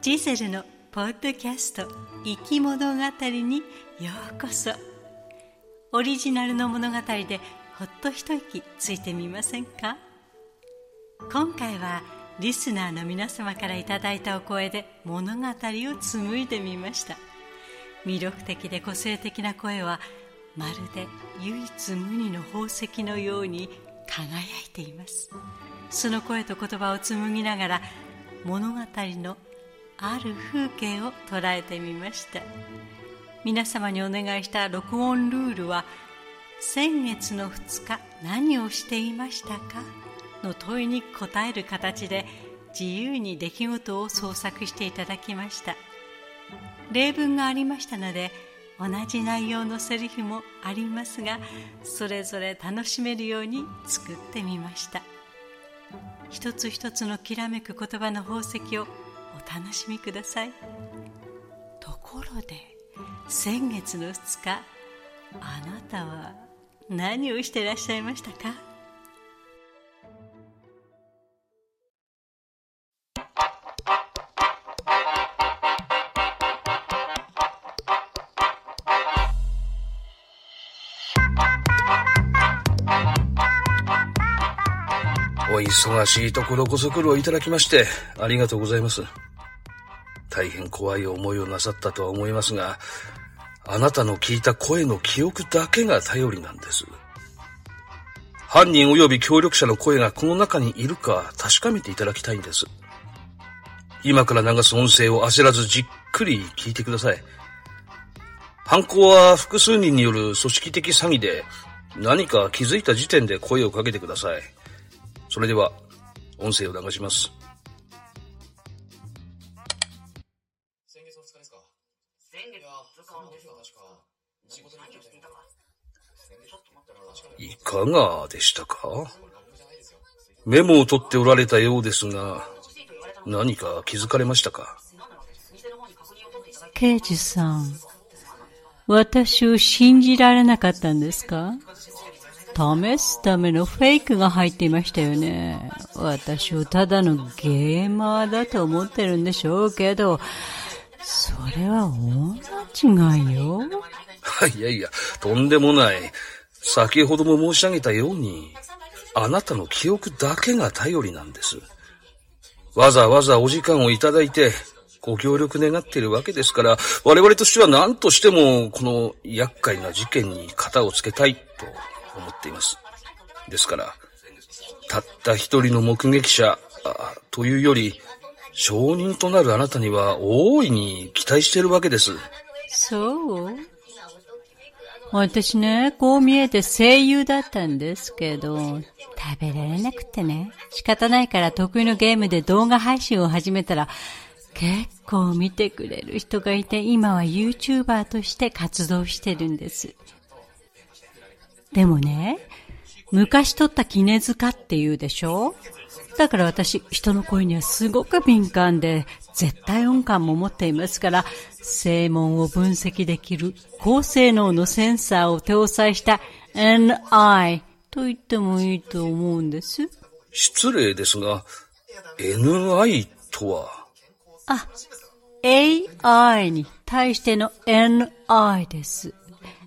ジゼルのポッドキャスト「生き物語」にようこそ。オリジナルの物語でほっと一息ついてみませんか？今回はリスナーの皆様からいただいたお声で物語を紡いでみました。魅力的で個性的な声はまるで唯一無二の宝石のように輝いています。その声と言葉を紡ぎながら物語のある風景を捉えてみました。皆様にお願いした録音ルールは先月の2日何をしていましたか？の問いに答える形で自由に出来事を創作していただきました。例文がありましたので同じ内容のセリフもありますがそれぞれ楽しめるように作ってみました。一つ一つのきらめく言葉の宝石をお楽しみください。ところで先月の2日あなたは何をしてらっしゃいましたか？忙しいところご足労いただきましてありがとうございます。大変怖い思いをなさったとは思いますが、あなたの聞いた声の記憶だけが頼りなんです。犯人及び協力者の声がこの中にいるか確かめていただきたいんです。今から流す音声を焦らずじっくり聞いてください。犯行は複数人による組織的詐欺で何か気づいた時点で声をかけてください。それでは、音声を流します。先月の2日ですか？先月の2日は確か、仕事に行っていたか？いかがでしたか？メモを取っておられたようですが、何か気づかれましたか？刑事さん、私を信じられなかったんですか？試すためのフェイクが入っていましたよね。私をただのゲーマーだと思ってるんでしょうけど、それは大間違いよ。いやいや、とんでもない。先ほども申し上げたように、あなたの記憶だけが頼りなんです。わざわざお時間をいただいて、ご協力願っているわけですから、我々としては何としても、この厄介な事件に型をつけたいと思っています。ですから、たった一人の目撃者というより、証人となるあなたには大いに期待しているわけです。そう私ね、こう見えて声優だったんですけど、食べられなくてね、仕方ないから得意のゲームで動画配信を始めたら、結構見てくれる人がいて、今は YouTuber として活動してるんです。でもね、昔撮った絹塚って言うでしょ？だから私、人の声にはすごく敏感で、絶対音感も持っていますから、声紋を分析できる高性能のセンサーを搭載した NI と言ってもいいと思うんです。失礼ですが、NI とは？あ、AI に対しての NI です。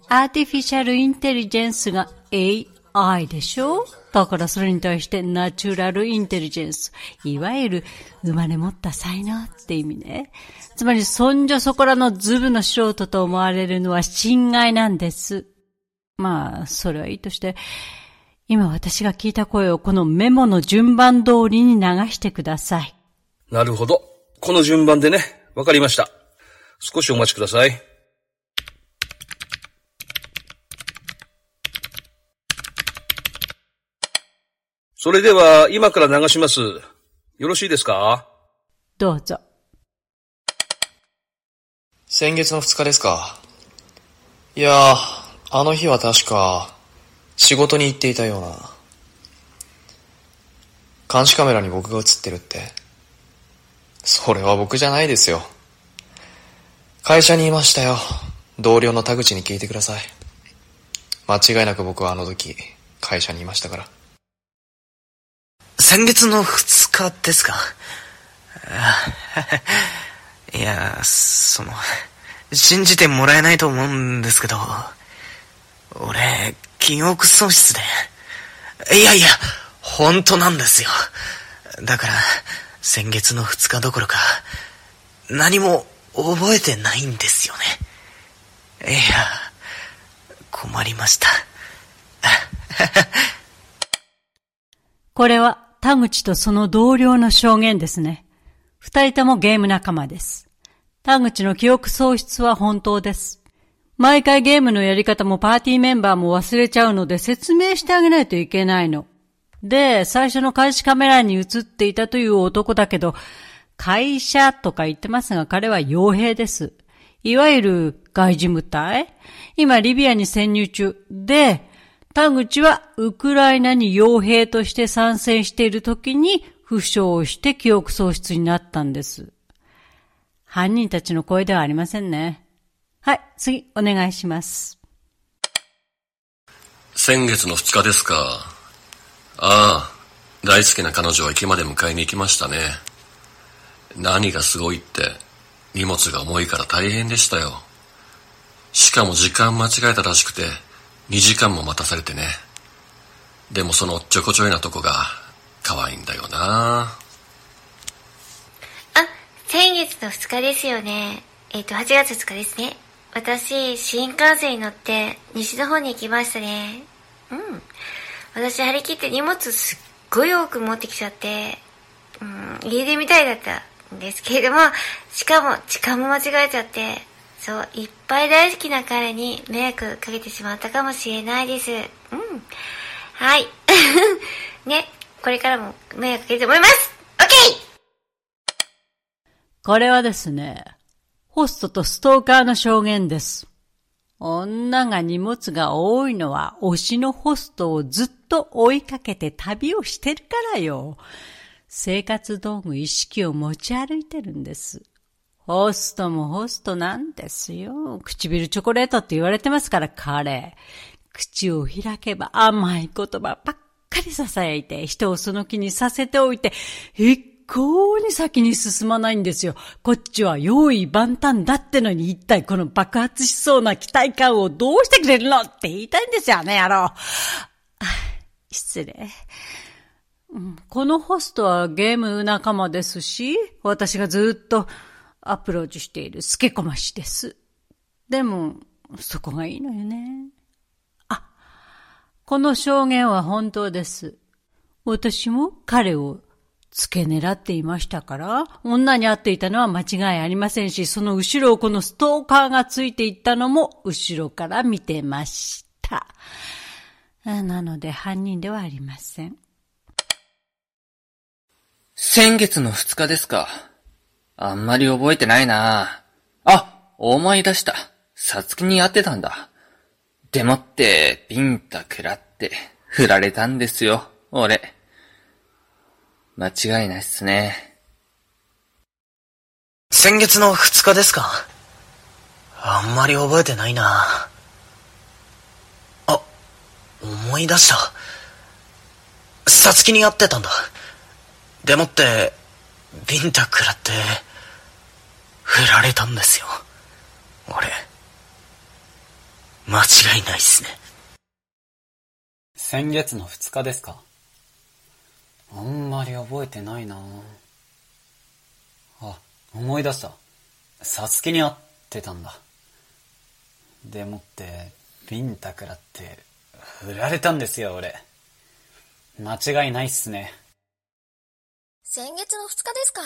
アーティフィシャルインテリジェンスが AI でしょ？だからそれに対してナチュラルインテリジェンス。いわゆる生まれ持った才能って意味ね。つまりそんじょそこらのズブの素人と思われるのは侵害なんです。まあ、それはいいとして、今私が聞いた声をこのメモの順番通りに流してください。なるほど。この順番でね。わかりました。少しお待ちください。それでは、今から流します。よろしいですか？どうぞ。先月の2日ですか？いやー、あの日は確か、仕事に行っていたような。監視カメラに僕が映ってるって。それは僕じゃないですよ。会社にいましたよ。同僚の田口に聞いてください。間違いなく僕はあの時、会社にいましたから。先月の2日ですか？いや、その、信じてもらえないと思うんですけど、俺、記憶喪失で。いやいや、本当なんですよ。だから、先月の2日どころか、何も覚えてないんですよね。いや、困りました。これは田口とその同僚の証言ですね。二人ともゲーム仲間です。田口の記憶喪失は本当です。毎回ゲームのやり方もパーティーメンバーも忘れちゃうので説明してあげないといけないの。で、最初の監視カメラに映っていたという男だけど、会社とか言ってますが彼は傭兵です。いわゆる外事務隊今リビアに潜入中。で、田口はウクライナに傭兵として参戦している時に負傷して記憶喪失になったんです。犯人たちの声ではありませんね。はい、次、お願いします。先月の2日ですか。ああ、大好きな彼女は駅まで迎えに行きましたね。何がすごいって、荷物が重いから大変でしたよ。しかも時間間違えたらしくて、2時間も待たされてね。でもそのちょこちょいなとこが可愛いんだよなあ先月の2日ですよね。えっ、ー、と、8月2日ですね。私、新幹線に乗って西の方に行きましたね。うん。私、張り切って荷物すっごい多く持ってきちゃって、うん、家出みたいだったんですけれども、しかも時間も間違えちゃって、そう、いっぱい大好きな彼に迷惑かけてしまったかもしれないです。うん。はい。ね、これからも迷惑かけると思います !OK! これはですね、ホストとストーカーの証言です。女が荷物が多いのは推しのホストをずっと追いかけて旅をしてるからよ。生活道具意識を持ち歩いてるんです。ホストもホストなんですよ。唇チョコレートって言われてますから彼。口を開けば甘い言葉ばっかり囁いて人をその気にさせておいて、一向に先に進まないんですよ。こっちは用意万端だってのに一体この爆発しそうな期待感をどうしてくれるのって言いたいんですよね、野郎。失礼。このホストはゲーム仲間ですし、私がずっとアプローチしているスケコマシです。でも、そこがいいのよね。あ、この証言は本当です。私も彼を付け狙っていましたから、女に会っていたのは間違いありませんし、その後ろをこのストーカーがついていったのも後ろから見てました。なので犯人ではありません。先月の2日ですか。あんまり覚えてないなあ、思い出した。さつきに会ってたんだ。でもって、ビンタ食らって、振られたんですよ、俺。間違いないっすね。先月の2日ですか？あんまり覚えてないな。あ、思い出した。さつきに会ってたんだ。でもって、ビンタ食らって、振られたんですよ。俺。間違いないっすね。先月の2日ですか？あんまり覚えてないなあ、思い出した。サスケに会ってたんだ。でもって、ビンタ食らって、振られたんですよ、俺。間違いないっすね。先月の2日ですか？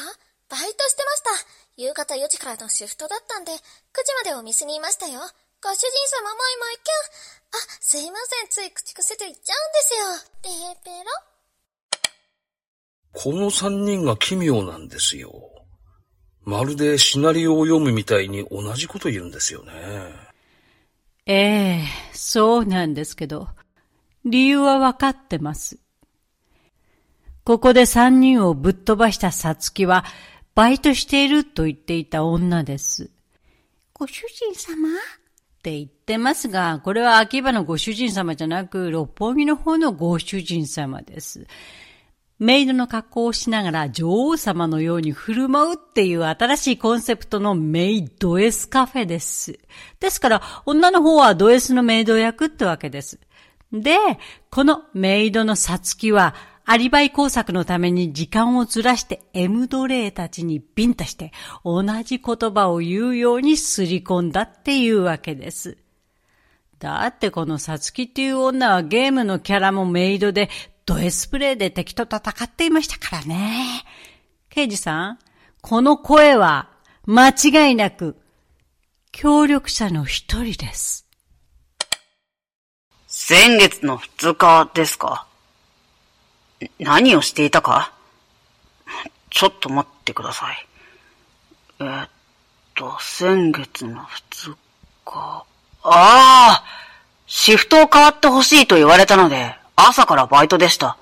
バイトしてました。夕方4時からのシフトだったんで、9時までお店にいましたよ。ご主人様もいもいきゃ。あ、すいません、つい口癖で言っちゃうんですよ。ペーペロこの三人が奇妙なんですよ。まるでシナリオを読むみたいに同じこと言うんですよね。ええそうなんですけど、理由はわかってます。ここで三人をぶっ飛ばしたさつきは、バイトしていると言っていた女です。ご主人様？って言ってますが、これは秋葉のご主人様じゃなく、六本木の方のご主人様です。メイドの格好をしながら女王様のように振る舞うっていう新しいコンセプトのメイド S カフェです。ですから、女の方はド S のメイド役ってわけです。で、このメイドのサツキは、アリバイ工作のために時間をずらしてエムドレーたちにビンタして同じ言葉を言うようにすり込んだっていうわけです。だってこのサツキっていう女はゲームのキャラもメイドでド S プレイで敵と戦っていましたからね。刑事さん、この声は間違いなく協力者の一人です。先月の二日ですか？何をしていたか？ちょっと待ってください。え、っと、先月の二日。ああシフトを変わってほしいと言われたので、朝からバイトでした。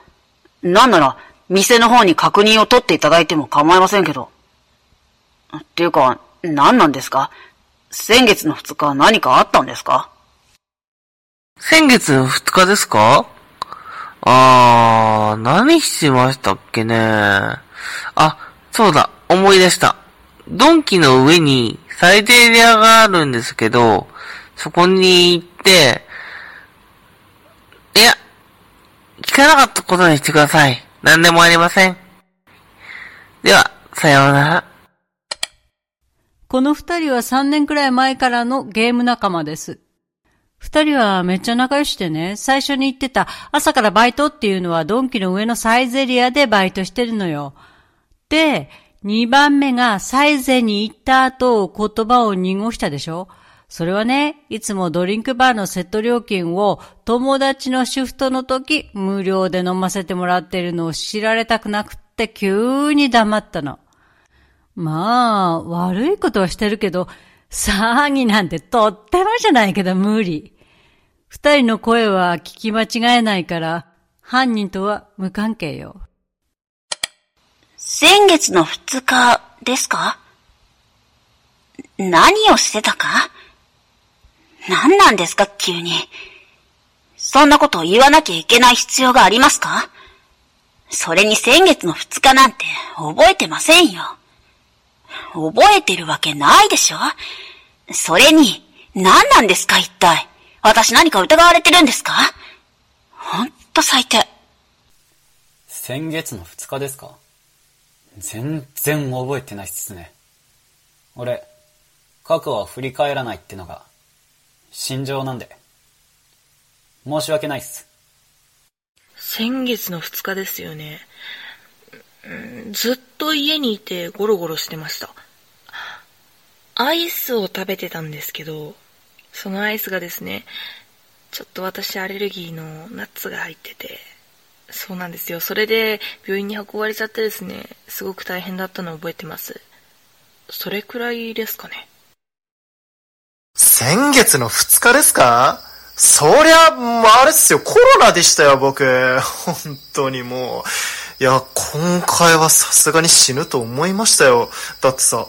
なんなら、店の方に確認を取っていただいても構いませんけど。っていうか、何なんですか？先月の二日何かあったんですか？先月の二日ですか？あー、何しましたっけねあ、そうだ、思い出した。ドンキの上にサイデリアがあるんですけど、そこに行って、いや、聞かなかったことにしてください。何でもありません。では、さようなら。この二人は三年くらい前からのゲーム仲間です。二人はめっちゃ仲良しでね、最初に言ってた朝からバイトっていうのはドンキの上のサイゼリアでバイトしてるのよ。で、二番目がサイゼに行った後言葉を濁したでしょそれはね、いつもドリンクバーのセット料金を友達のシフトの時無料で飲ませてもらってるのを知られたくなくって急に黙ったの。まあ、悪いことはしてるけど、騒ぎなんてとってもじゃないけど無理。二人の声は聞き間違えないから、犯人とは無関係よ。先月の二日ですか？何をしてたか？何なんですか、急に。そんなことを言わなきゃいけない必要がありますか？それに先月の二日なんて覚えてませんよ。覚えてるわけないでしょ？それに、何なんですか一体？私何か疑われてるんですか？ほんと最低。先月の二日ですか？全然覚えてないっすね。俺、過去は振り返らないってのが心情なんで。申し訳ないっす。先月の2日ですよね。ずっと家にいてゴロゴロしてました。アイスを食べてたんですけど、そのアイスがですね、ちょっと私アレルギーのナッツが入ってて、そうなんですよ。それで病院に運ばれちゃってですね、すごく大変だったのを覚えてます。それくらいですかね。先月の2日ですか？そりゃ、あれっすよ、コロナでしたよ、僕。本当にもう。いや、今回はさすがに死ぬと思いましたよ。だってさ、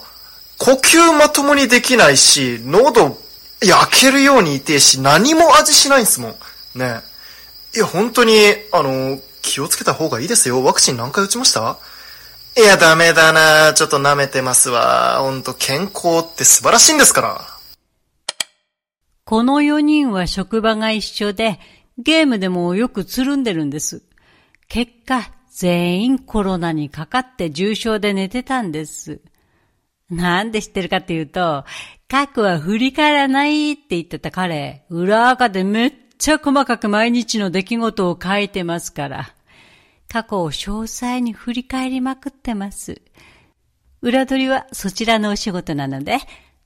呼吸まともにできないし、喉焼けるように痛いし、何も味しないんですもん。ねいや、本当に、あの、気をつけた方がいいですよ。ワクチン何回打ちました？いや、ダメだなちょっと舐めてますわ。ほんと、健康って素晴らしいんですから。この4人は職場が一緒で、ゲームでもよくつるんでるんです。結果、全員コロナにかかって重症で寝てたんです。なんで知ってるかっていうと、過去は振り返らないって言ってた彼、裏垢でめっちゃ細かく毎日の出来事を書いてますから。過去を詳細に振り返りまくってます。裏取りはそちらのお仕事なので、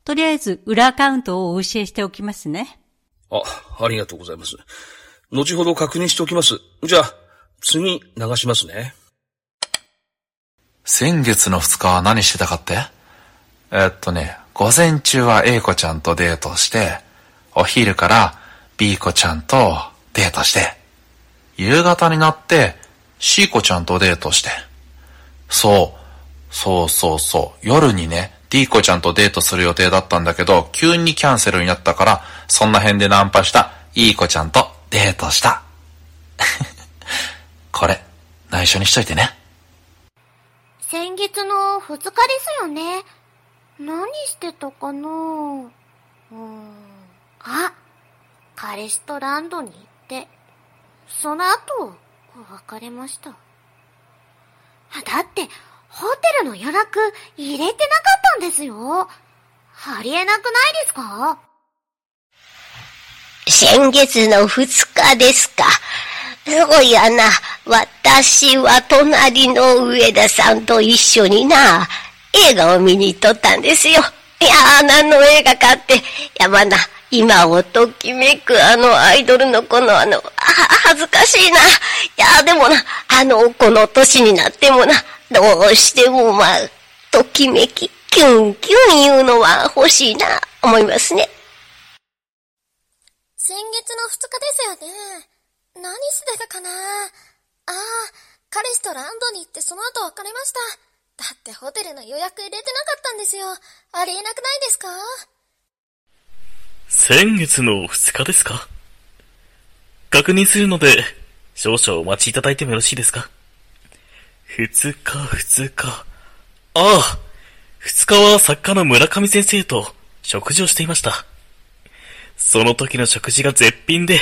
とりあえず、裏アカウントをお教えしておきますね。あ、ありがとうございます。後ほど確認しておきます。じゃあ、次、流しますね。先月の2日は何してたかって？えっとね、午前中は A 子ちゃんとデートして、お昼から B 子ちゃんとデートして、夕方になって C 子ちゃんとデートして、そう、そうそうそう、夜にね、D 子ちゃんとデートする予定だったんだけど、急にキャンセルになったから、そんな辺でナンパした E 子ちゃんとデートした。これ、内緒にしといてね。先月の2日ですよね。何してたかなうーん。あ、彼氏とランドに行って、その後、別れました。だって、ホテルの予約入れてなかったんですよ。ありえなくないですか？先月の2日ですか。すごいやな。私は隣の上田さんと一緒にな、映画を見に行っとったんですよ。いやー、何の映画かって。やまな、今をときめくあのアイドルの子のあの、あ恥ずかしいな。いやでもな、あの子の年になってもな、どうしてもまあ、ときめき、キュンキュン言うのは欲しいな、思いますね。先月の2日ですよね。何してたかなああ、彼氏とランドに行ってその後別れました。だってホテルの予約入れてなかったんですよ。ありえなくないですか？先月の2日ですか？確認するので、少々お待ちいただいてもよろしいですか？2日、2日。ああ、2日は作家の村上先生と食事をしていました。その時の食事が絶品で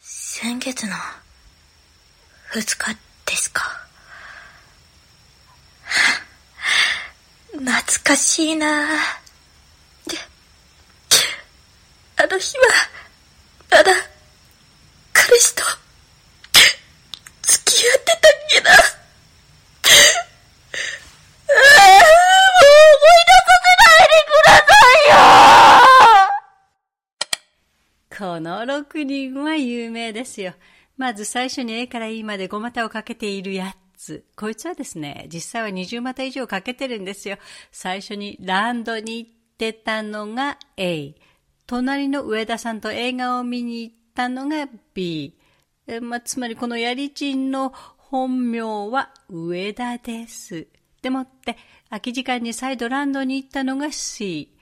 先月の2日ですか。懐かしいな、あの日は、まだ、彼氏と、付き合ってたっけな。この6人ですよ。まず最初に A から E まで5股をかけているやつ。こいつはですね、実際は20股以上かけてるんですよ。最初にランドに行ってたのが A。隣の上田さんと映画を見に行ったのが B。えまあ、つまりこのやりちんの本名は上田です。でもって、空き時間に再度ランドに行ったのが C。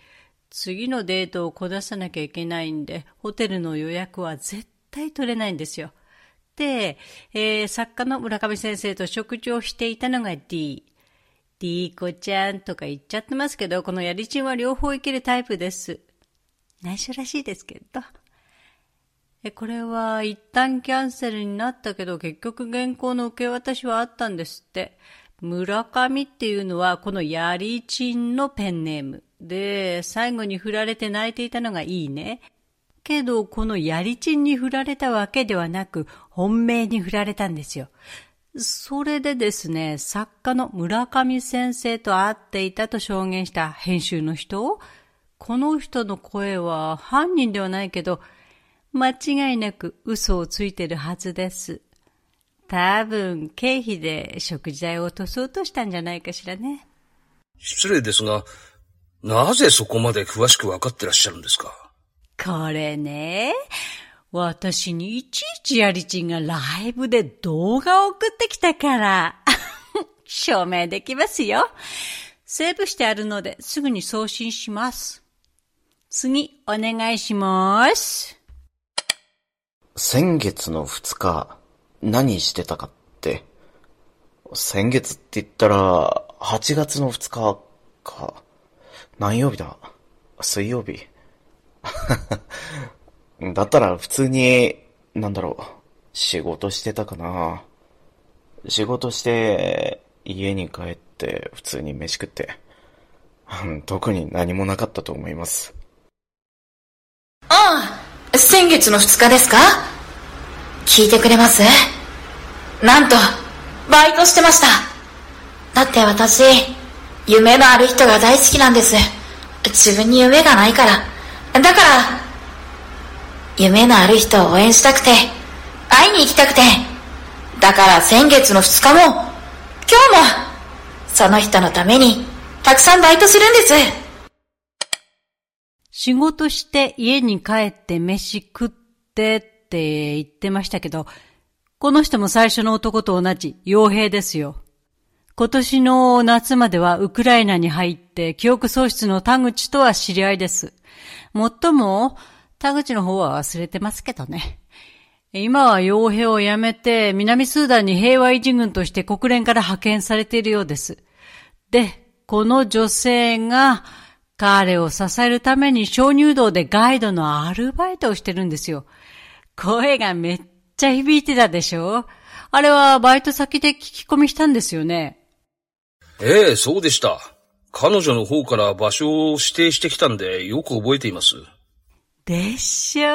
次のデートをこださなきゃいけないんで、ホテルの予約は絶対取れないんですよ。、でえー、作家の村上先生と食事をしていたのが D。D 子ちゃんとか言っちゃってますけど、このやりちんは両方いけるタイプです。内緒らしいですけど。え、これは一旦キャンセルになったけど、結局原稿の受け渡しはあったんですって。村上っていうのはこのやりちんのペンネーム。で、最後に振られて泣いていたのがいいね。けど、このやりちんに振られたわけではなく、本命に振られたんですよ。それでですね、作家の村上先生と会っていたと証言した編集の人をこの人の声は犯人ではないけど、間違いなく嘘をついてるはずです。多分、経費で食事代を落とそうとしたんじゃないかしらね。失礼ですが、なぜそこまで詳しくわかってらっしゃるんですか？これね、私にいちいちやりちんがライブで動画を送ってきたから、証明できますよ。セーブしてあるのですぐに送信します。次、お願いします。先月の2日、何してたかって。先月って言ったら、8月の2日か。何曜日だ？水曜日。だったら普通に、なんだろう、仕事してたかな。仕事して、家に帰って普通に飯食って。特に何もなかったと思います。ああ、先月の2日ですか？聞いてくれます？なんと、バイトしてました。だって私、夢のある人が大好きなんです。自分に夢がないから。だから、夢のある人を応援したくて、会いに行きたくて、だから先月の2日も、今日も、その人のために、たくさんバイトするんです。仕事して家に帰って飯食ってって言ってましたけど、この人も最初の男と同じ傭兵ですよ。今年の夏まではウクライナに入って記憶喪失の田口とは知り合いです。もっとも、田口の方は忘れてますけどね。今は傭兵を辞めて南スーダンに平和維持軍として国連から派遣されているようです。で、この女性が彼を支えるために鍾乳洞でガイドのアルバイトをしてるんですよ。声がめっちゃ響いてたでしょ？あれはバイト先で聞き込みしたんですよね。ええ、そうでした。彼女の方から場所を指定してきたんでよく覚えています。でしょ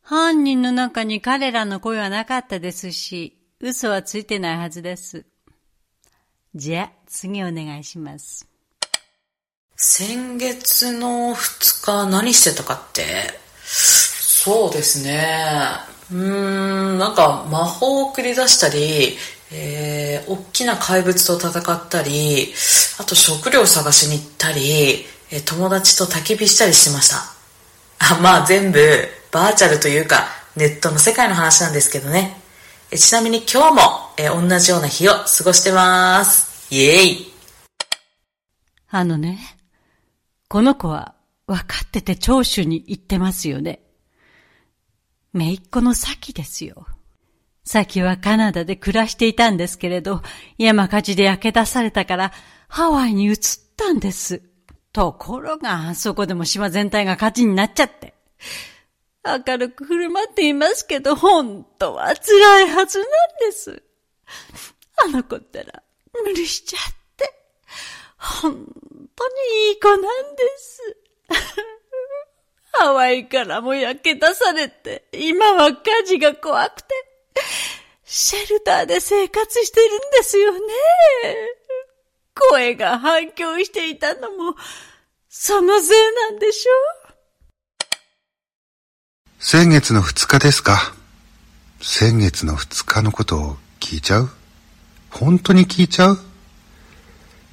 犯人の中に彼らの声はなかったですし、嘘はついてないはずです。じゃあ、次お願いします。先月の2日何してたかって？そうですね。うーん、なんか魔法を繰り出したり、えー、大きな怪物と戦ったり、あと食料探しに行ったり、え友達と焚き火したりしました。あ、まあ全部バーチャルというかネットの世界の話なんですけどね。えちなみに今日も、え同じような日を過ごしてます。イエーイあのね、この子は分かってて聴取に行ってますよね。めいっ子のサキですよ。サキはカナダで暮らしていたんですけれど、山火事で焼け出されたからハワイに移ったんです。ところが、そこでも島全体が火事になっちゃって。明るく振る舞っていますけど、本当は辛いはずなんです。あの子ったら無理しちゃって。本当にいい子なんです。ハワイからも焼け出されて、今は火事が怖くて、シェルターで生活してるんですよね。声が反響していたのも、そのせいなんでしょう。先月の2日ですか。先月の2日のことを聞いちゃう？本当に聞いちゃう？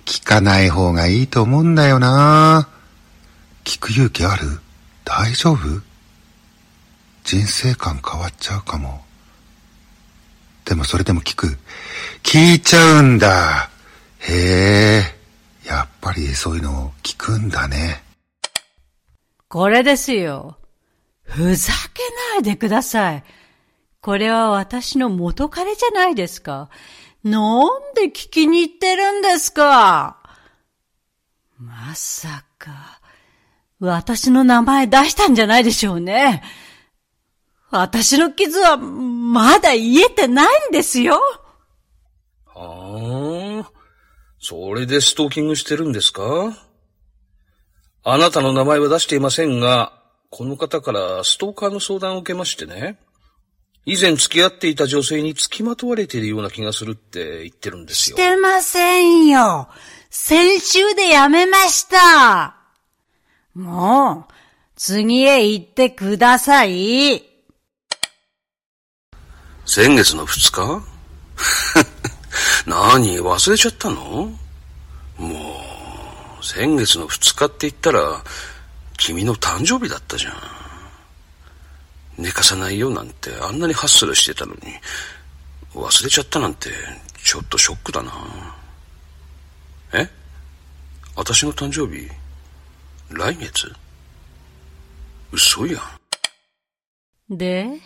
聞かない方がいいと思うんだよな。聞く勇気ある？大丈夫？人生観変わっちゃうかも。でもそれでも聞く。聞いちゃうんだ。へえ。やっぱりそういうのを聞くんだね。これですよ。ふざけないでください。これは私の元彼じゃないですか。なんで聞きに行ってるんですかまさか、私の名前出したんじゃないでしょうね。私の傷はまだ癒えてないんですよ。はあ、それでストーキングしてるんですか？あなたの名前は出していませんが、この方からストーカーの相談を受けましてね。以前付き合っていた女性に付きまとわれているような気がするって言ってるんですよ。してませんよ。先週でやめました。もう、次へ行ってください。先月の二日？何忘れちゃったの？もう、先月の二日って言ったら、君の誕生日だったじゃん。寝かさないよなんてあんなにハッスルしてたのに、忘れちゃったなんてちょっとショックだな。え？私の誕生日、来月？嘘やん。で、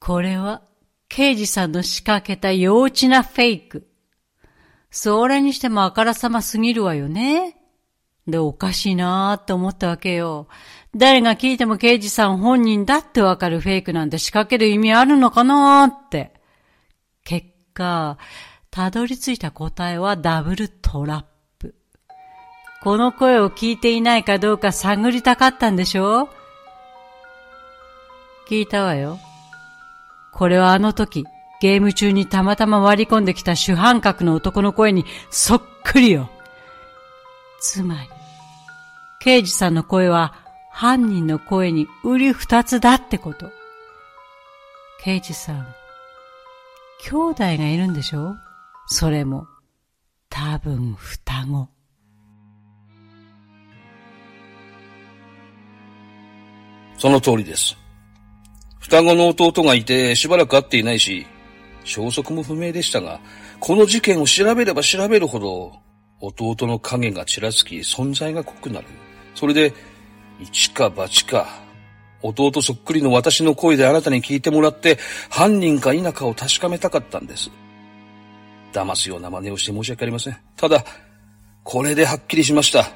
これは、刑事さんの仕掛けた幼稚なフェイク。それにしてもあからさますぎるわよね。で、おかしいなーって思ったわけよ。誰が聞いても刑事さん本人だってわかるフェイクなんて仕掛ける意味あるのかなーって。結果、たどり着いた答えはダブルトラップ。この声を聞いていないかどうか探りたかったんでしょ？聞いたわよ。これはあの時、ゲーム中にたまたま割り込んできた主犯格の男の声にそっくりよ。つまり、刑事さんの声は犯人の声に売り二つだってこと。刑事さん、兄弟がいるんでしょ？それも、多分双子。その通りです。双子の弟がいてしばらく会っていないし、消息も不明でしたが、この事件を調べれば調べるほど、弟の影がちらつき存在が濃くなる。それで、一か八か、弟そっくりの私の声であなたに聞いてもらって犯人か否かを確かめたかったんです。騙すような真似をして申し訳ありません。ただ、これではっきりしました。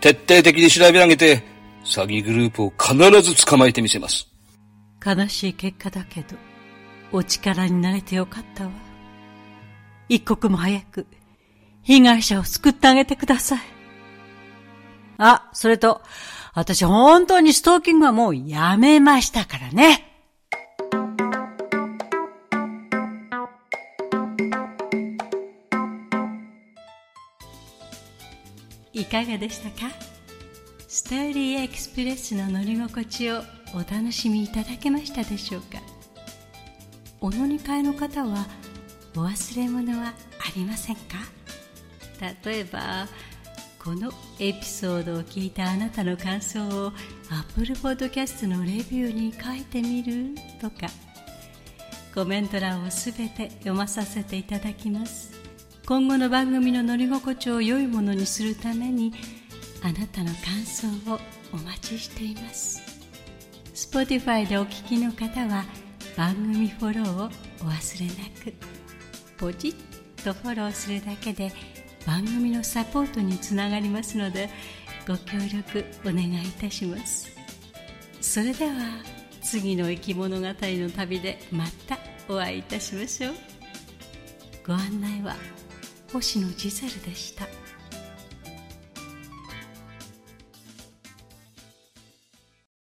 徹底的に調べ上げて、詐欺グループを必ず捕まえてみせます。悲しい結果だけど、お力になれてよかったわ。一刻も早く、被害者を救ってあげてください。あ、それと、私本当にストーキングはもうやめましたからね。いかがでしたか？スターリーエクスプレスの乗り心地をお楽しみいただけましたでしょうか？お乗り換えの方はお忘れ物はありませんか？例えばこのエピソードを聞いたあなたの感想を Apple Podcast のレビューに書いてみる？とかコメント欄をすべて読まさせていただきます。今後の番組の乗り心地を良いものにするためにあなたの感想をお待ちしています。Spotify でお聞きの方は番組フォローをお忘れなくポチッとフォローするだけで番組のサポートにつながりますのでご協力お願いいたしますそれでは次の生き物語の旅でまたお会いいたしましょうご案内は星野ジゼルでした。